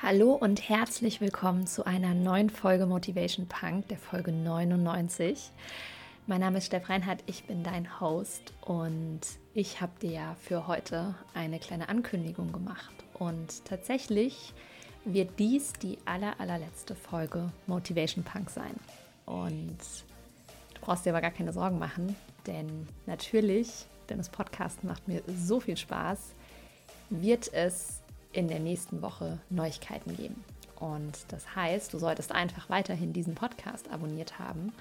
Hallo und herzlich willkommen zu einer neuen Folge Motivation Punk, der Folge 99. Mein Name ist Steff Reinhardt, ich bin dein Host und ich habe dir ja für heute eine kleine Ankündigung gemacht. Und tatsächlich wird dies die aller, allerletzte Folge Motivation Punk sein. Und du brauchst dir aber gar keine Sorgen machen, denn natürlich, denn das Podcast macht mir so viel Spaß, wird es in der nächsten Woche Neuigkeiten geben. Und das heißt, du solltest einfach weiterhin diesen Podcast abonniert haben.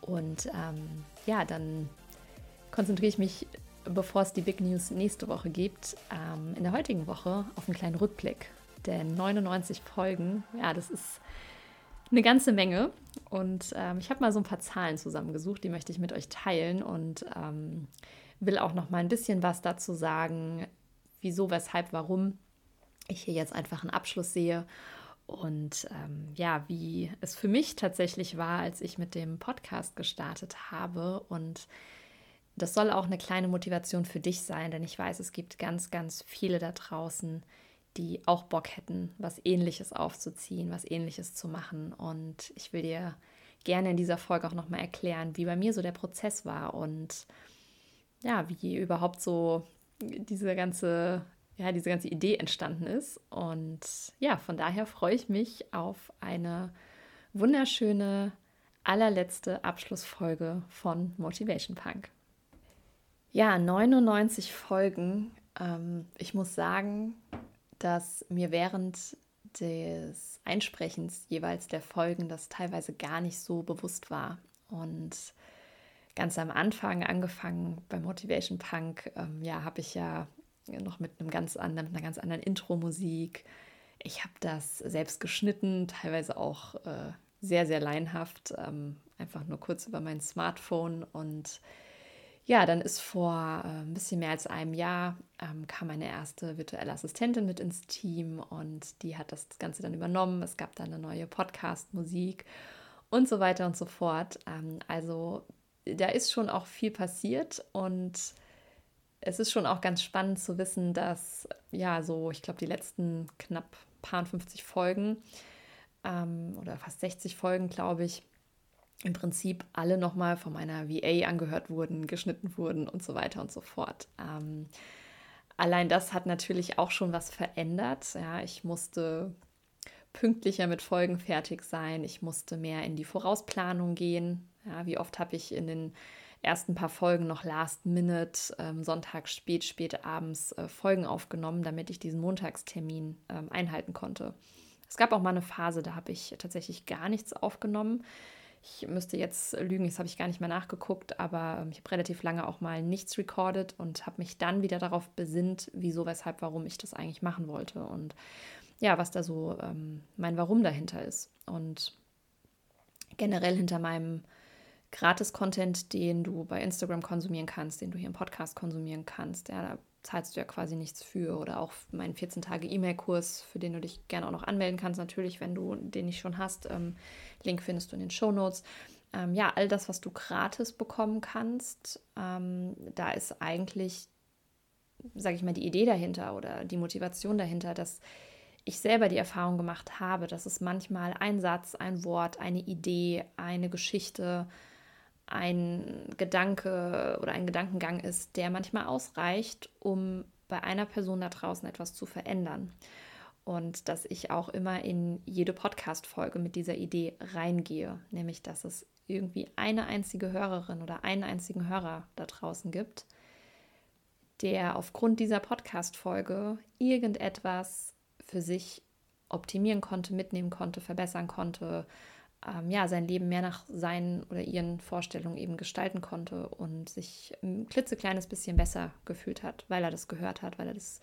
Und ähm, ja, dann konzentriere ich mich, bevor es die Big News nächste Woche gibt, ähm, in der heutigen Woche auf einen kleinen Rückblick. Denn 99 Folgen, ja, das ist eine ganze Menge. Und ähm, ich habe mal so ein paar Zahlen zusammengesucht, die möchte ich mit euch teilen und ähm, will auch noch mal ein bisschen was dazu sagen, wieso, weshalb, warum ich hier jetzt einfach einen Abschluss sehe und ähm, ja, wie es für mich tatsächlich war, als ich mit dem Podcast gestartet habe. Und das soll auch eine kleine Motivation für dich sein, denn ich weiß, es gibt ganz, ganz viele da draußen, die auch Bock hätten, was ähnliches aufzuziehen, was ähnliches zu machen. Und ich will dir gerne in dieser Folge auch nochmal erklären, wie bei mir so der Prozess war und ja, wie überhaupt so diese ganze ja, diese ganze Idee entstanden ist. Und ja, von daher freue ich mich auf eine wunderschöne, allerletzte Abschlussfolge von Motivation Punk. Ja, 99 Folgen. Ähm, ich muss sagen, dass mir während des Einsprechens jeweils der Folgen das teilweise gar nicht so bewusst war. Und ganz am Anfang angefangen bei Motivation Punk, ähm, ja, habe ich ja noch mit einem ganz anderen, mit einer ganz anderen Intro-Musik. Ich habe das selbst geschnitten, teilweise auch äh, sehr, sehr leinhaft, ähm, einfach nur kurz über mein Smartphone. Und ja, dann ist vor äh, ein bisschen mehr als einem Jahr ähm, kam meine erste virtuelle Assistentin mit ins Team und die hat das Ganze dann übernommen. Es gab dann eine neue Podcast-Musik und so weiter und so fort. Ähm, also da ist schon auch viel passiert und es ist schon auch ganz spannend zu wissen, dass ja so, ich glaube, die letzten knapp paar 50 Folgen ähm, oder fast 60 Folgen, glaube ich, im Prinzip alle nochmal von meiner VA angehört wurden, geschnitten wurden und so weiter und so fort. Ähm, allein das hat natürlich auch schon was verändert. Ja, ich musste pünktlicher mit Folgen fertig sein. Ich musste mehr in die Vorausplanung gehen. Ja, wie oft habe ich in den ersten paar Folgen noch Last Minute, ähm, Sonntag spät, spät abends äh, Folgen aufgenommen, damit ich diesen Montagstermin ähm, einhalten konnte. Es gab auch mal eine Phase, da habe ich tatsächlich gar nichts aufgenommen. Ich müsste jetzt lügen, das habe ich gar nicht mehr nachgeguckt, aber ähm, ich habe relativ lange auch mal nichts recorded und habe mich dann wieder darauf besinnt, wieso, weshalb, warum ich das eigentlich machen wollte und ja, was da so ähm, mein Warum dahinter ist. Und generell hinter meinem Gratis-Content, den du bei Instagram konsumieren kannst, den du hier im Podcast konsumieren kannst. Ja, da zahlst du ja quasi nichts für. Oder auch meinen 14-Tage-E-Mail-Kurs, für den du dich gerne auch noch anmelden kannst, natürlich, wenn du den nicht schon hast. Ähm, Link findest du in den Show Notes. Ähm, ja, all das, was du gratis bekommen kannst, ähm, da ist eigentlich, sage ich mal, die Idee dahinter oder die Motivation dahinter, dass ich selber die Erfahrung gemacht habe, dass es manchmal ein Satz, ein Wort, eine Idee, eine Geschichte, ein Gedanke oder ein Gedankengang ist, der manchmal ausreicht, um bei einer Person da draußen etwas zu verändern. Und dass ich auch immer in jede Podcast-Folge mit dieser Idee reingehe, nämlich dass es irgendwie eine einzige Hörerin oder einen einzigen Hörer da draußen gibt, der aufgrund dieser Podcast-Folge irgendetwas für sich optimieren konnte, mitnehmen konnte, verbessern konnte, ähm, ja, sein Leben mehr nach seinen oder ihren Vorstellungen eben gestalten konnte und sich ein klitzekleines bisschen besser gefühlt hat, weil er das gehört hat, weil er das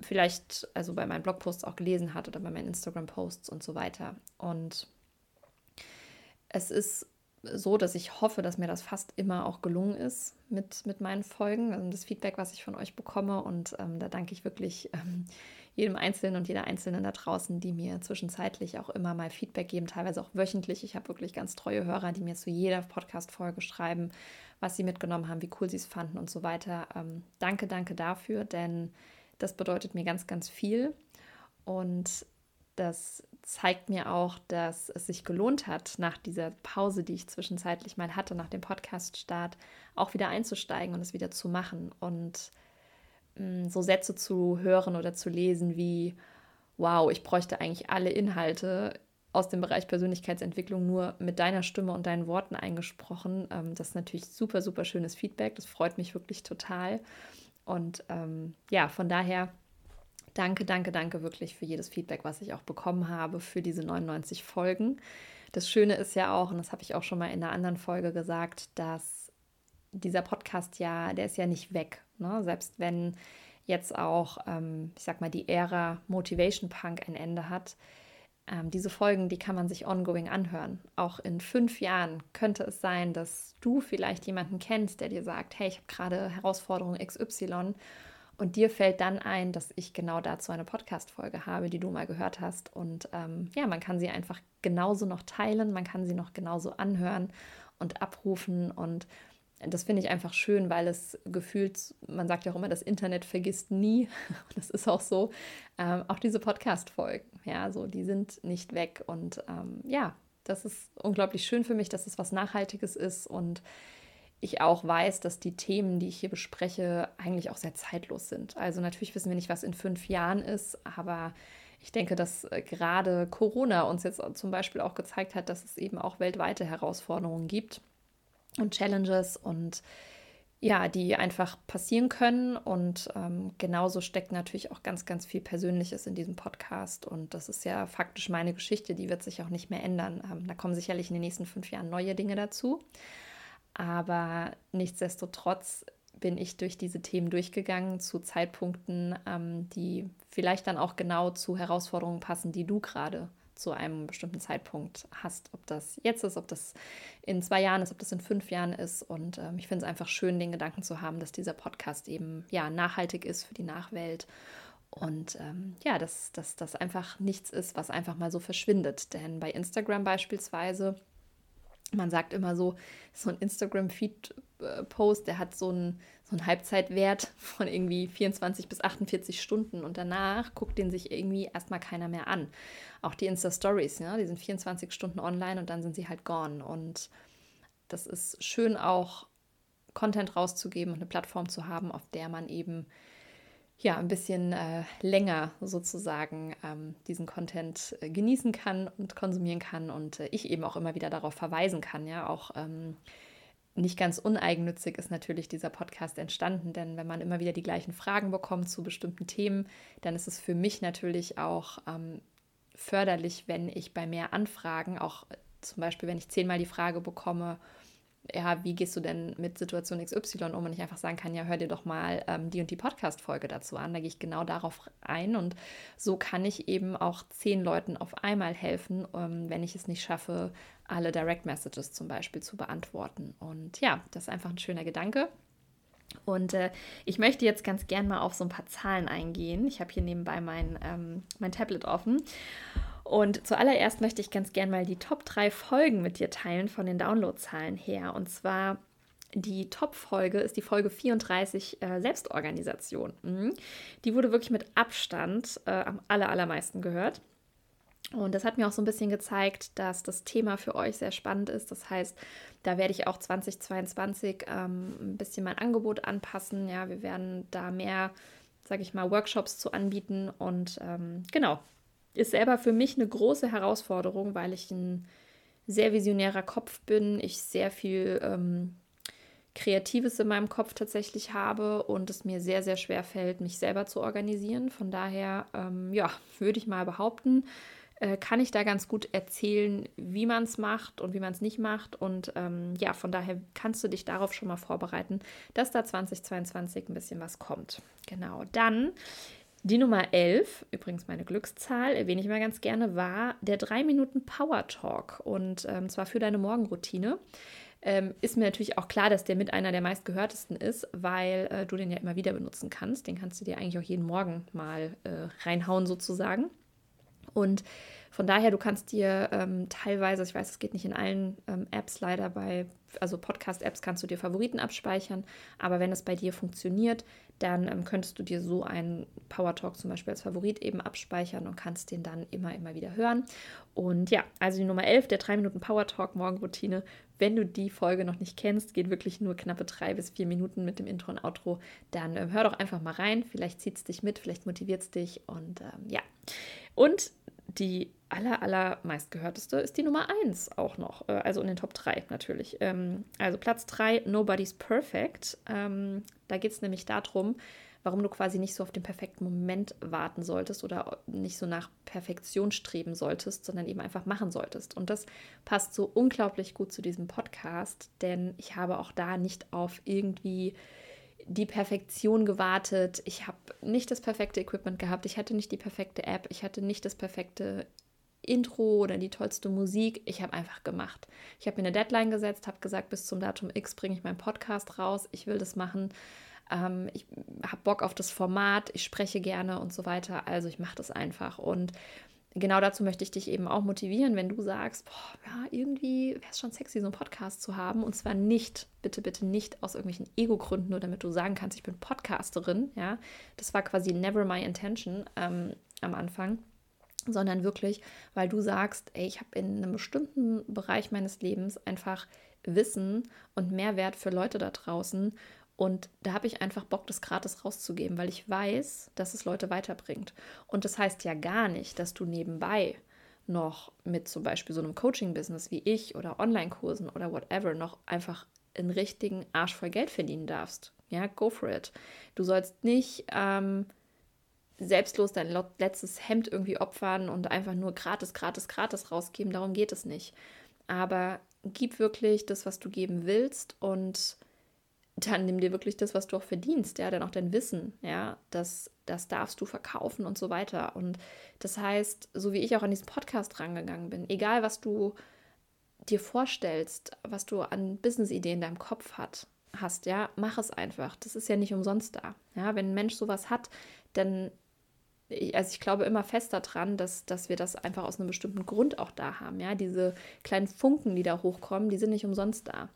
vielleicht also bei meinen Blogposts auch gelesen hat oder bei meinen Instagram-Posts und so weiter. Und es ist so, dass ich hoffe, dass mir das fast immer auch gelungen ist mit, mit meinen Folgen, also das Feedback, was ich von euch bekomme. Und ähm, da danke ich wirklich ähm, jedem Einzelnen und jeder Einzelnen da draußen, die mir zwischenzeitlich auch immer mal Feedback geben, teilweise auch wöchentlich. Ich habe wirklich ganz treue Hörer, die mir zu jeder Podcast-Folge schreiben, was sie mitgenommen haben, wie cool sie es fanden und so weiter. Ähm, danke, danke dafür, denn das bedeutet mir ganz, ganz viel. Und das zeigt mir auch, dass es sich gelohnt hat, nach dieser Pause, die ich zwischenzeitlich mal hatte, nach dem Podcast-Start, auch wieder einzusteigen und es wieder zu machen und so Sätze zu hören oder zu lesen wie, wow, ich bräuchte eigentlich alle Inhalte aus dem Bereich Persönlichkeitsentwicklung nur mit deiner Stimme und deinen Worten eingesprochen. Ähm, das ist natürlich super, super schönes Feedback. Das freut mich wirklich total. Und ähm, ja, von daher danke, danke, danke wirklich für jedes Feedback, was ich auch bekommen habe für diese 99 Folgen. Das Schöne ist ja auch, und das habe ich auch schon mal in einer anderen Folge gesagt, dass dieser Podcast ja, der ist ja nicht weg. Ne? Selbst wenn jetzt auch, ähm, ich sag mal, die Ära Motivation Punk ein Ende hat, ähm, diese Folgen, die kann man sich ongoing anhören. Auch in fünf Jahren könnte es sein, dass du vielleicht jemanden kennst, der dir sagt, hey, ich habe gerade Herausforderung XY und dir fällt dann ein, dass ich genau dazu eine Podcast-Folge habe, die du mal gehört hast. Und ähm, ja, man kann sie einfach genauso noch teilen, man kann sie noch genauso anhören und abrufen und das finde ich einfach schön, weil es gefühlt, man sagt ja auch immer, das Internet vergisst nie. Das ist auch so. Ähm, auch diese Podcast-Folgen, ja, so, die sind nicht weg. Und ähm, ja, das ist unglaublich schön für mich, dass es was Nachhaltiges ist und ich auch weiß, dass die Themen, die ich hier bespreche, eigentlich auch sehr zeitlos sind. Also natürlich wissen wir nicht, was in fünf Jahren ist, aber ich denke, dass äh, gerade Corona uns jetzt zum Beispiel auch gezeigt hat, dass es eben auch weltweite Herausforderungen gibt und Challenges und ja, die einfach passieren können. Und ähm, genauso steckt natürlich auch ganz, ganz viel Persönliches in diesem Podcast. Und das ist ja faktisch meine Geschichte, die wird sich auch nicht mehr ändern. Ähm, da kommen sicherlich in den nächsten fünf Jahren neue Dinge dazu. Aber nichtsdestotrotz bin ich durch diese Themen durchgegangen zu Zeitpunkten, ähm, die vielleicht dann auch genau zu Herausforderungen passen, die du gerade zu einem bestimmten Zeitpunkt hast. Ob das jetzt ist, ob das in zwei Jahren ist, ob das in fünf Jahren ist. Und ähm, ich finde es einfach schön, den Gedanken zu haben, dass dieser Podcast eben ja nachhaltig ist für die Nachwelt. Und ähm, ja, dass das einfach nichts ist, was einfach mal so verschwindet. Denn bei Instagram beispielsweise man sagt immer so, so ein Instagram-Feed-Post, der hat so einen, so einen Halbzeitwert von irgendwie 24 bis 48 Stunden und danach guckt den sich irgendwie erstmal keiner mehr an. Auch die Insta-Stories, ja, die sind 24 Stunden online und dann sind sie halt gone. Und das ist schön auch, Content rauszugeben und eine Plattform zu haben, auf der man eben ja, ein bisschen äh, länger sozusagen ähm, diesen Content äh, genießen kann und konsumieren kann und äh, ich eben auch immer wieder darauf verweisen kann. Ja, auch ähm, nicht ganz uneigennützig ist natürlich dieser Podcast entstanden, denn wenn man immer wieder die gleichen Fragen bekommt zu bestimmten Themen, dann ist es für mich natürlich auch ähm, förderlich, wenn ich bei mehr Anfragen, auch äh, zum Beispiel, wenn ich zehnmal die Frage bekomme, ja, wie gehst du denn mit Situation XY um? Und ich einfach sagen kann, ja, hör dir doch mal ähm, die und die Podcast-Folge dazu an. Da gehe ich genau darauf ein. Und so kann ich eben auch zehn Leuten auf einmal helfen, ähm, wenn ich es nicht schaffe, alle Direct Messages zum Beispiel zu beantworten. Und ja, das ist einfach ein schöner Gedanke. Und äh, ich möchte jetzt ganz gern mal auf so ein paar Zahlen eingehen. Ich habe hier nebenbei mein, ähm, mein Tablet offen. Und zuallererst möchte ich ganz gern mal die Top 3 Folgen mit dir teilen von den Downloadzahlen her. Und zwar die Top-Folge ist die Folge 34 äh, Selbstorganisation. Mhm. Die wurde wirklich mit Abstand äh, am aller, allermeisten gehört. Und das hat mir auch so ein bisschen gezeigt, dass das Thema für euch sehr spannend ist. Das heißt, da werde ich auch 2022 ähm, ein bisschen mein Angebot anpassen. Ja, wir werden da mehr, sage ich mal, Workshops zu anbieten. Und ähm, genau, ist selber für mich eine große Herausforderung, weil ich ein sehr visionärer Kopf bin, ich sehr viel ähm, Kreatives in meinem Kopf tatsächlich habe und es mir sehr, sehr schwer fällt, mich selber zu organisieren. Von daher, ähm, ja, würde ich mal behaupten, äh, kann ich da ganz gut erzählen, wie man es macht und wie man es nicht macht. Und ähm, ja, von daher kannst du dich darauf schon mal vorbereiten, dass da 2022 ein bisschen was kommt. Genau, dann die Nummer 11, übrigens meine Glückszahl, erwähne ich mal ganz gerne, war der 3 Minuten Power Talk und ähm, zwar für deine Morgenroutine. Ähm, ist mir natürlich auch klar, dass der mit einer der meistgehörtesten ist, weil äh, du den ja immer wieder benutzen kannst. Den kannst du dir eigentlich auch jeden Morgen mal äh, reinhauen sozusagen. Und von daher, du kannst dir ähm, teilweise, ich weiß, es geht nicht in allen ähm, Apps leider bei, also Podcast-Apps kannst du dir Favoriten abspeichern, aber wenn es bei dir funktioniert, dann ähm, könntest du dir so einen Power Talk zum Beispiel als Favorit eben abspeichern und kannst den dann immer, immer wieder hören. Und ja, also die Nummer 11, der 3 Minuten Power Talk Morgenroutine. Wenn du die Folge noch nicht kennst, geht wirklich nur knappe drei bis vier Minuten mit dem Intro und Outro, dann ähm, hör doch einfach mal rein. Vielleicht zieht es dich mit, vielleicht motiviert es dich und ähm, ja. Und die aller, aller meistgehörteste ist die Nummer 1 auch noch, äh, also in den Top 3 natürlich. Ähm, also Platz 3, Nobody's Perfect. Ähm, da geht es nämlich darum, warum du quasi nicht so auf den perfekten Moment warten solltest oder nicht so nach Perfektion streben solltest, sondern eben einfach machen solltest. Und das passt so unglaublich gut zu diesem Podcast, denn ich habe auch da nicht auf irgendwie die Perfektion gewartet. Ich habe nicht das perfekte Equipment gehabt. Ich hatte nicht die perfekte App. Ich hatte nicht das perfekte Intro oder die tollste Musik. Ich habe einfach gemacht. Ich habe mir eine Deadline gesetzt, habe gesagt, bis zum Datum X bringe ich meinen Podcast raus. Ich will das machen. Ähm, ich habe Bock auf das Format. Ich spreche gerne und so weiter. Also ich mache das einfach. Und genau dazu möchte ich dich eben auch motivieren, wenn du sagst, boah, ja, irgendwie wäre es schon sexy, so einen Podcast zu haben. Und zwar nicht, bitte, bitte nicht aus irgendwelchen Ego-Gründen, nur damit du sagen kannst, ich bin Podcasterin. Ja, das war quasi never my intention ähm, am Anfang. Sondern wirklich, weil du sagst, ey, ich habe in einem bestimmten Bereich meines Lebens einfach Wissen und Mehrwert für Leute da draußen und da habe ich einfach Bock, das gratis rauszugeben, weil ich weiß, dass es Leute weiterbringt. Und das heißt ja gar nicht, dass du nebenbei noch mit zum Beispiel so einem Coaching-Business wie ich oder Online-Kursen oder whatever noch einfach einen richtigen Arsch voll Geld verdienen darfst. Ja, go for it. Du sollst nicht ähm, selbstlos dein letztes Hemd irgendwie opfern und einfach nur gratis, gratis, gratis rausgeben. Darum geht es nicht. Aber gib wirklich das, was du geben willst und dann nimm dir wirklich das, was du auch verdienst, ja, dann auch dein Wissen, ja, das, das darfst du verkaufen und so weiter. Und das heißt, so wie ich auch an diesen Podcast rangegangen bin, egal was du dir vorstellst, was du an Business-Ideen in deinem Kopf hat, hast, ja, mach es einfach. Das ist ja nicht umsonst da. Ja, wenn ein Mensch sowas hat, dann, also ich glaube immer fest daran, dass, dass wir das einfach aus einem bestimmten Grund auch da haben. Ja, diese kleinen Funken, die da hochkommen, die sind nicht umsonst da.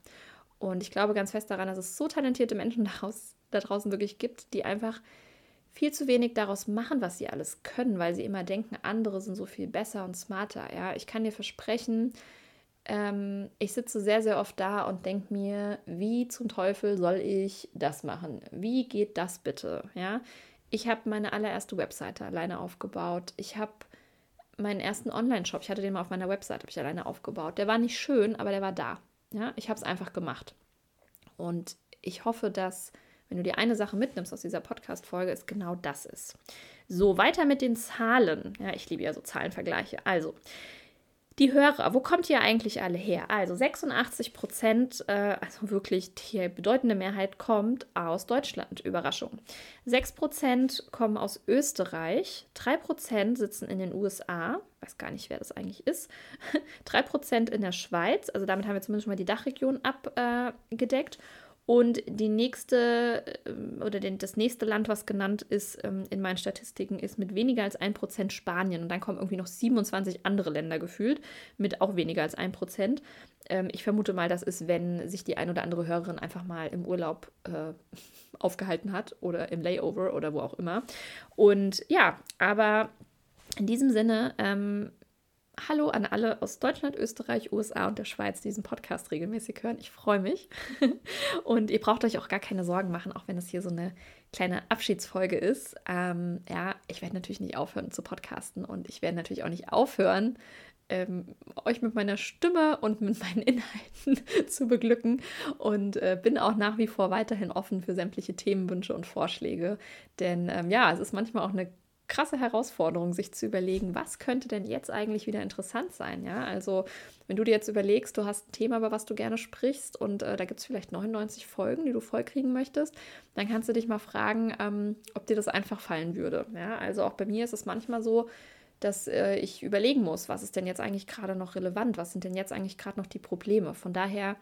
Und ich glaube ganz fest daran, dass es so talentierte Menschen daraus, da draußen wirklich gibt, die einfach viel zu wenig daraus machen, was sie alles können, weil sie immer denken, andere sind so viel besser und smarter. Ja, ich kann dir versprechen, ähm, ich sitze sehr, sehr oft da und denke mir, wie zum Teufel soll ich das machen? Wie geht das bitte? Ja, ich habe meine allererste Webseite alleine aufgebaut. Ich habe meinen ersten Online-Shop, ich hatte den mal auf meiner Webseite, habe ich alleine aufgebaut. Der war nicht schön, aber der war da. Ja, ich habe es einfach gemacht. Und ich hoffe, dass, wenn du dir eine Sache mitnimmst aus dieser Podcast-Folge, es genau das ist. So, weiter mit den Zahlen. Ja, ich liebe ja so Zahlenvergleiche. Also, die Hörer, wo kommt ihr eigentlich alle her? Also 86 Prozent, äh, also wirklich die bedeutende Mehrheit kommt aus Deutschland. Überraschung. 6 Prozent kommen aus Österreich, 3 Prozent sitzen in den USA, weiß gar nicht, wer das eigentlich ist, 3 Prozent in der Schweiz, also damit haben wir zumindest schon mal die Dachregion abgedeckt. Äh, und die nächste ähm, oder den, das nächste Land, was genannt ist ähm, in meinen Statistiken, ist mit weniger als 1% Spanien. Und dann kommen irgendwie noch 27 andere Länder gefühlt mit auch weniger als 1%. Ähm, ich vermute mal, das ist, wenn sich die ein oder andere Hörerin einfach mal im Urlaub äh, aufgehalten hat oder im Layover oder wo auch immer. Und ja, aber in diesem Sinne ähm, Hallo an alle aus Deutschland, Österreich, USA und der Schweiz, die diesen Podcast regelmäßig hören. Ich freue mich. Und ihr braucht euch auch gar keine Sorgen machen, auch wenn es hier so eine kleine Abschiedsfolge ist. Ähm, ja, ich werde natürlich nicht aufhören zu podcasten und ich werde natürlich auch nicht aufhören, ähm, euch mit meiner Stimme und mit meinen Inhalten zu beglücken und äh, bin auch nach wie vor weiterhin offen für sämtliche Themenwünsche und Vorschläge. Denn ähm, ja, es ist manchmal auch eine krasse Herausforderung, sich zu überlegen, was könnte denn jetzt eigentlich wieder interessant sein. Ja, also wenn du dir jetzt überlegst, du hast ein Thema, über was du gerne sprichst und äh, da gibt es vielleicht 99 Folgen, die du vollkriegen möchtest, dann kannst du dich mal fragen, ähm, ob dir das einfach fallen würde. Ja, also auch bei mir ist es manchmal so, dass äh, ich überlegen muss, was ist denn jetzt eigentlich gerade noch relevant, was sind denn jetzt eigentlich gerade noch die Probleme. Von daher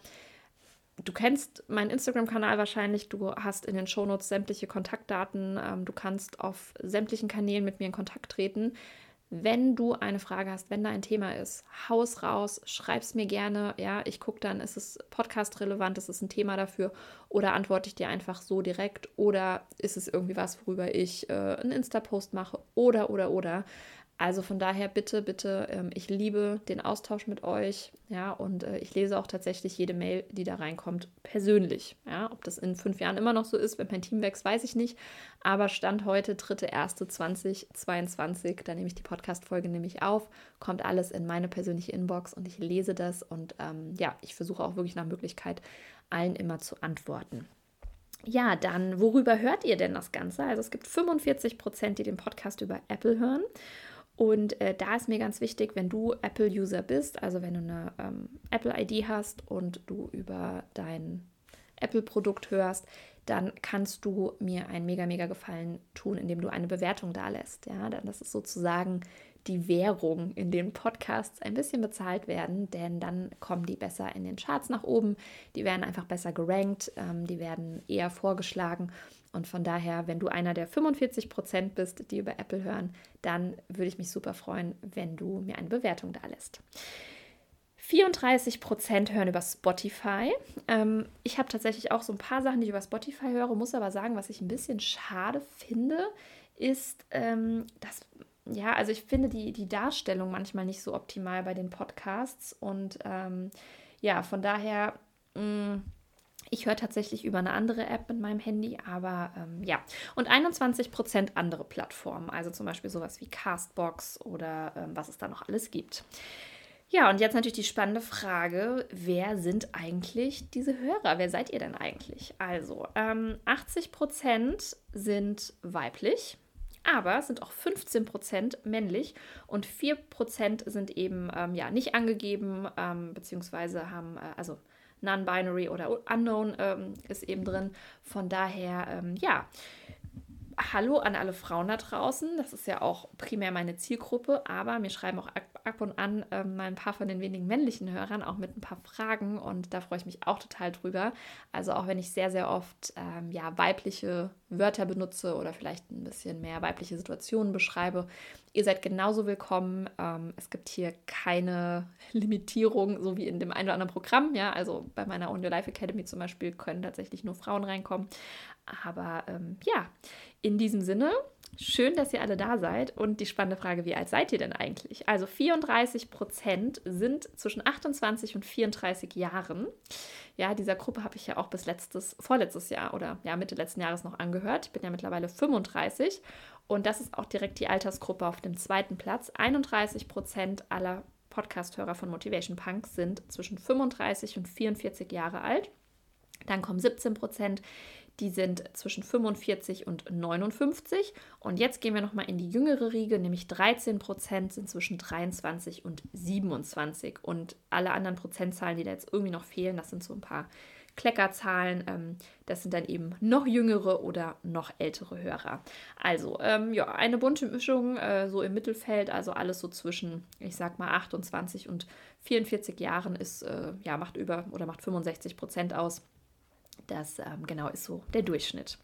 Du kennst meinen Instagram-Kanal wahrscheinlich, du hast in den Shownotes sämtliche Kontaktdaten, ähm, du kannst auf sämtlichen Kanälen mit mir in Kontakt treten. Wenn du eine Frage hast, wenn da ein Thema ist, haus raus, schreib es mir gerne. Ja, ich gucke dann, ist es podcast relevant, ist es ein Thema dafür oder antworte ich dir einfach so direkt oder ist es irgendwie was, worüber ich äh, einen Insta-Post mache oder, oder, oder. Also von daher bitte, bitte, ähm, ich liebe den Austausch mit euch, ja, und äh, ich lese auch tatsächlich jede Mail, die da reinkommt, persönlich. Ja, ob das in fünf Jahren immer noch so ist, wenn mein Team wächst, weiß ich nicht. Aber Stand heute, 3.1.2022, da nehme ich die Podcast-Folge nämlich auf, kommt alles in meine persönliche Inbox und ich lese das und ähm, ja, ich versuche auch wirklich nach Möglichkeit, allen immer zu antworten. Ja, dann, worüber hört ihr denn das Ganze? Also es gibt 45 Prozent, die den Podcast über Apple hören. Und äh, da ist mir ganz wichtig, wenn du Apple-User bist, also wenn du eine ähm, Apple-ID hast und du über dein Apple-Produkt hörst, dann kannst du mir einen mega, mega Gefallen tun, indem du eine Bewertung da lässt. Ja, das ist sozusagen die Währung, in den Podcasts ein bisschen bezahlt werden, denn dann kommen die besser in den Charts nach oben, die werden einfach besser gerankt, ähm, die werden eher vorgeschlagen. Und von daher, wenn du einer der 45 Prozent bist, die über Apple hören, dann würde ich mich super freuen, wenn du mir eine Bewertung da lässt. 34 Prozent hören über Spotify. Ähm, ich habe tatsächlich auch so ein paar Sachen, die ich über Spotify höre, muss aber sagen, was ich ein bisschen schade finde, ist, ähm, dass ja, also ich finde die, die Darstellung manchmal nicht so optimal bei den Podcasts. Und ähm, ja, von daher, mh, mm, ich höre tatsächlich über eine andere App mit meinem Handy, aber ähm, ja. Und 21% andere Plattformen, also zum Beispiel sowas wie Castbox oder ähm, was es da noch alles gibt. Ja, und jetzt natürlich die spannende Frage, wer sind eigentlich diese Hörer? Wer seid ihr denn eigentlich? Also, ähm, 80% sind weiblich, aber es sind auch 15% männlich und 4% sind eben ähm, ja, nicht angegeben, ähm, beziehungsweise haben, äh, also non-binary oder unknown ähm, ist eben drin. Von daher, ähm, ja, Hallo an alle Frauen da draußen. Das ist ja auch primär meine Zielgruppe, aber mir schreiben auch ab und an äh, mal ein paar von den wenigen männlichen Hörern auch mit ein paar Fragen und da freue ich mich auch total drüber. Also auch wenn ich sehr, sehr oft ähm, ja, weibliche Wörter benutze oder vielleicht ein bisschen mehr weibliche Situationen beschreibe, ihr seid genauso willkommen. Ähm, es gibt hier keine Limitierung, so wie in dem einen oder anderen Programm. Ja, also bei meiner On Your Life Academy zum Beispiel können tatsächlich nur Frauen reinkommen. Aber ähm, ja, in diesem Sinne, schön, dass ihr alle da seid. Und die spannende Frage, wie alt seid ihr denn eigentlich? Also 34 Prozent sind zwischen 28 und 34 Jahren. Ja, dieser Gruppe habe ich ja auch bis letztes, vorletztes Jahr oder ja, Mitte letzten Jahres noch angehört. Ich bin ja mittlerweile 35 und das ist auch direkt die Altersgruppe auf dem zweiten Platz. 31 Prozent aller Podcasthörer von Motivation Punk sind zwischen 35 und 44 Jahre alt. Dann kommen 17 Prozent, die sind zwischen 45 und 59. Und jetzt gehen wir nochmal in die jüngere Riege, nämlich 13 Prozent sind zwischen 23 und 27. Und alle anderen Prozentzahlen, die da jetzt irgendwie noch fehlen, das sind so ein paar Kleckerzahlen. Ähm, das sind dann eben noch jüngere oder noch ältere Hörer. Also ähm, ja, eine bunte Mischung äh, so im Mittelfeld, also alles so zwischen, ich sag mal, 28 und 44 Jahren ist, äh, ja, macht über oder macht 65 Prozent aus. Das ähm, genau ist so der Durchschnitt.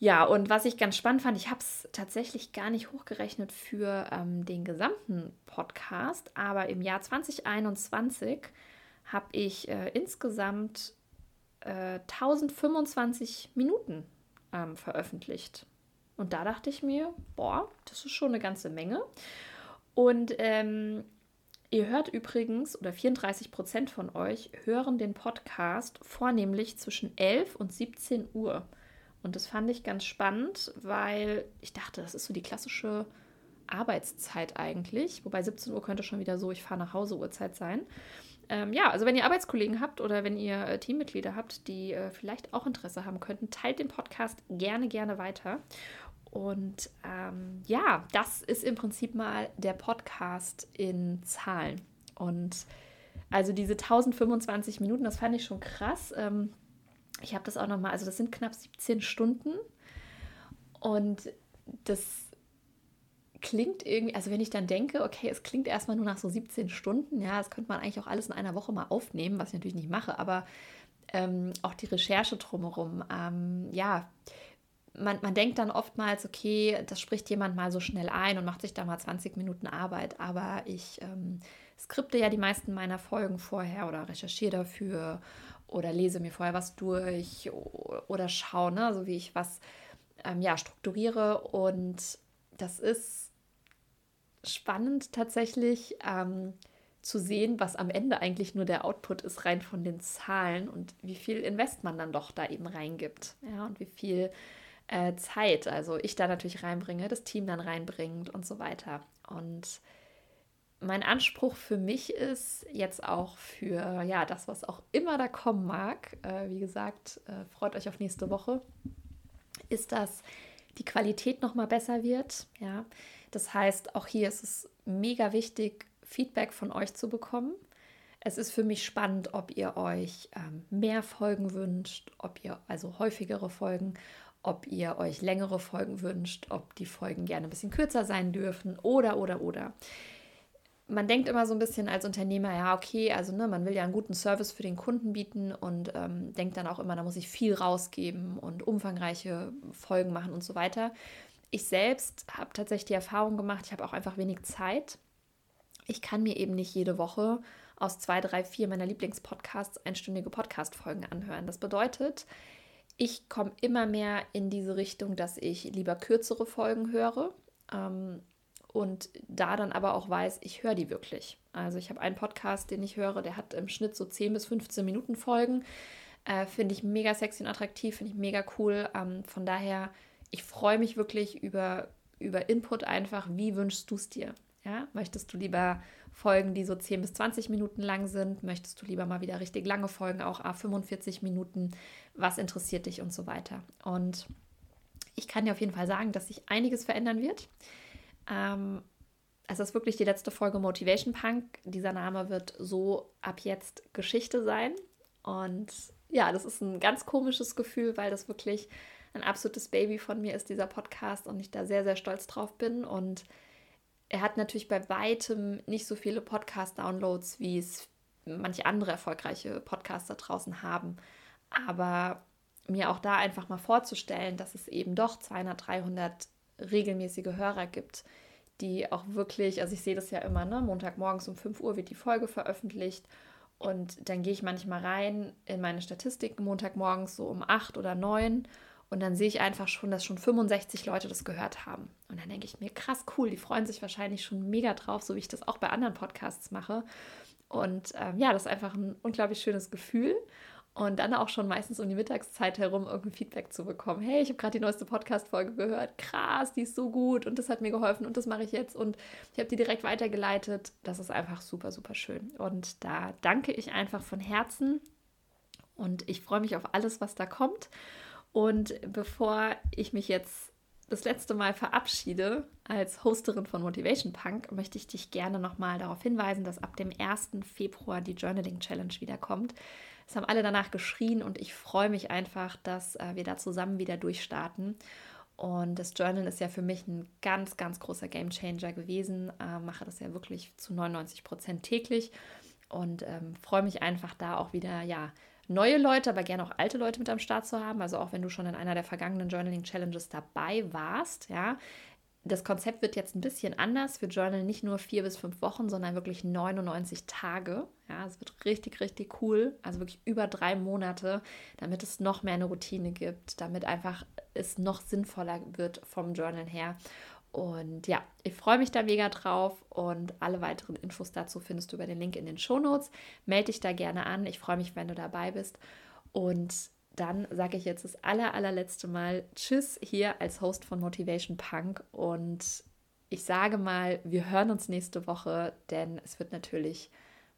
Ja, und was ich ganz spannend fand, ich habe es tatsächlich gar nicht hochgerechnet für ähm, den gesamten Podcast, aber im Jahr 2021 habe ich äh, insgesamt äh, 1025 Minuten ähm, veröffentlicht. Und da dachte ich mir, boah, das ist schon eine ganze Menge. Und ähm, Ihr hört übrigens, oder 34 Prozent von euch hören den Podcast vornehmlich zwischen 11 und 17 Uhr. Und das fand ich ganz spannend, weil ich dachte, das ist so die klassische Arbeitszeit eigentlich. Wobei 17 Uhr könnte schon wieder so, ich fahre nach Hause Uhrzeit sein. Ähm, ja, also wenn ihr Arbeitskollegen habt oder wenn ihr äh, Teammitglieder habt, die äh, vielleicht auch Interesse haben könnten, teilt den Podcast gerne, gerne weiter. Und ähm, ja, das ist im Prinzip mal der Podcast in Zahlen. Und also diese 1025 Minuten, das fand ich schon krass. Ähm, ich habe das auch nochmal, also das sind knapp 17 Stunden. Und das klingt irgendwie, also wenn ich dann denke, okay, es klingt erstmal nur nach so 17 Stunden, ja, das könnte man eigentlich auch alles in einer Woche mal aufnehmen, was ich natürlich nicht mache, aber ähm, auch die Recherche drumherum, ähm, ja, man, man denkt dann oftmals, okay, das spricht jemand mal so schnell ein und macht sich da mal 20 Minuten Arbeit, aber ich ähm, skripte ja die meisten meiner Folgen vorher oder recherchiere dafür oder lese mir vorher was durch oder schaue, ne, so wie ich was ähm, ja, strukturiere. Und das ist spannend tatsächlich ähm, zu sehen, was am Ende eigentlich nur der Output ist, rein von den Zahlen und wie viel Invest man dann doch da eben reingibt. Ja, und wie viel äh, Zeit, also ich da natürlich reinbringe, das Team dann reinbringt und so weiter. Und mein Anspruch für mich ist jetzt auch für ja das, was auch immer da kommen mag. Äh, wie gesagt, äh, freut euch auf nächste Woche. Ist, dass die Qualität noch mal besser wird. Ja, das heißt, auch hier ist es mega wichtig, Feedback von euch zu bekommen. Es ist für mich spannend, ob ihr euch ähm, mehr Folgen wünscht, ob ihr also häufigere Folgen, ob ihr euch längere Folgen wünscht, ob die Folgen gerne ein bisschen kürzer sein dürfen oder oder oder man denkt immer so ein bisschen als Unternehmer, ja, okay, also ne, man will ja einen guten Service für den Kunden bieten und ähm, denkt dann auch immer, da muss ich viel rausgeben und umfangreiche Folgen machen und so weiter. Ich selbst habe tatsächlich die Erfahrung gemacht, ich habe auch einfach wenig Zeit. Ich kann mir eben nicht jede Woche aus zwei, drei, vier meiner Lieblingspodcasts einstündige Podcast-Folgen anhören. Das bedeutet, ich komme immer mehr in diese Richtung, dass ich lieber kürzere Folgen höre. Ähm, und da dann aber auch weiß, ich höre die wirklich. Also ich habe einen Podcast, den ich höre, der hat im Schnitt so 10 bis 15 Minuten Folgen. Äh, finde ich mega sexy und attraktiv, finde ich mega cool. Ähm, von daher, ich freue mich wirklich über, über Input einfach. Wie wünschst du es dir? Ja? Möchtest du lieber Folgen, die so 10 bis 20 Minuten lang sind? Möchtest du lieber mal wieder richtig lange Folgen, auch A 45 Minuten? Was interessiert dich und so weiter? Und ich kann dir auf jeden Fall sagen, dass sich einiges verändern wird. Ähm, es ist wirklich die letzte Folge Motivation Punk. Dieser Name wird so ab jetzt Geschichte sein. Und ja, das ist ein ganz komisches Gefühl, weil das wirklich ein absolutes Baby von mir ist, dieser Podcast, und ich da sehr, sehr stolz drauf bin. Und er hat natürlich bei weitem nicht so viele Podcast-Downloads, wie es manche andere erfolgreiche Podcaster draußen haben. Aber mir auch da einfach mal vorzustellen, dass es eben doch 200, 300 regelmäßige Hörer gibt, die auch wirklich, also ich sehe das ja immer, ne, Montagmorgens um 5 Uhr wird die Folge veröffentlicht und dann gehe ich manchmal rein in meine Statistiken Montagmorgens so um 8 oder 9 und dann sehe ich einfach schon, dass schon 65 Leute das gehört haben. Und dann denke ich mir, krass cool, die freuen sich wahrscheinlich schon mega drauf, so wie ich das auch bei anderen Podcasts mache. Und ähm, ja, das ist einfach ein unglaublich schönes Gefühl. Und dann auch schon meistens um die Mittagszeit herum irgendein Feedback zu bekommen. Hey, ich habe gerade die neueste Podcast-Folge gehört. Krass, die ist so gut und das hat mir geholfen und das mache ich jetzt und ich habe die direkt weitergeleitet. Das ist einfach super, super schön. Und da danke ich einfach von Herzen und ich freue mich auf alles, was da kommt. Und bevor ich mich jetzt das letzte Mal verabschiede als Hosterin von Motivation Punk, möchte ich dich gerne nochmal darauf hinweisen, dass ab dem 1. Februar die Journaling Challenge wiederkommt. Es haben alle danach geschrien und ich freue mich einfach, dass äh, wir da zusammen wieder durchstarten. Und das Journal ist ja für mich ein ganz, ganz großer Game Changer gewesen. Äh, mache das ja wirklich zu 99 Prozent täglich und ähm, freue mich einfach da auch wieder, ja, neue Leute, aber gerne auch alte Leute mit am Start zu haben. Also auch wenn du schon in einer der vergangenen Journaling Challenges dabei warst, ja, das Konzept wird jetzt ein bisschen anders. für Journal nicht nur vier bis fünf Wochen, sondern wirklich 99 Tage. Ja, es wird richtig, richtig cool. Also wirklich über drei Monate, damit es noch mehr eine Routine gibt, damit einfach es noch sinnvoller wird vom Journal her. Und ja, ich freue mich da mega drauf und alle weiteren Infos dazu findest du über den Link in den Show Notes. Melde dich da gerne an. Ich freue mich, wenn du dabei bist. Und dann sage ich jetzt das aller, allerletzte Mal Tschüss hier als Host von Motivation Punk und ich sage mal, wir hören uns nächste Woche, denn es wird natürlich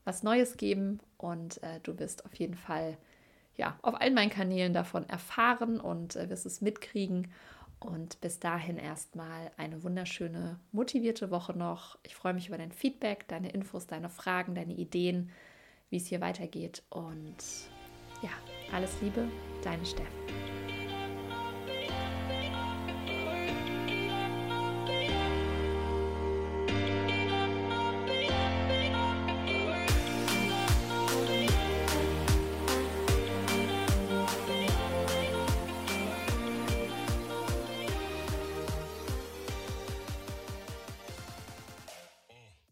was Neues geben und äh, du wirst auf jeden Fall ja auf allen meinen Kanälen davon erfahren und äh, wirst es mitkriegen. Und bis dahin erstmal eine wunderschöne, motivierte Woche noch. Ich freue mich über dein Feedback, deine Infos, deine Fragen, deine Ideen, wie es hier weitergeht. Und ja, alles Liebe, deine Steff.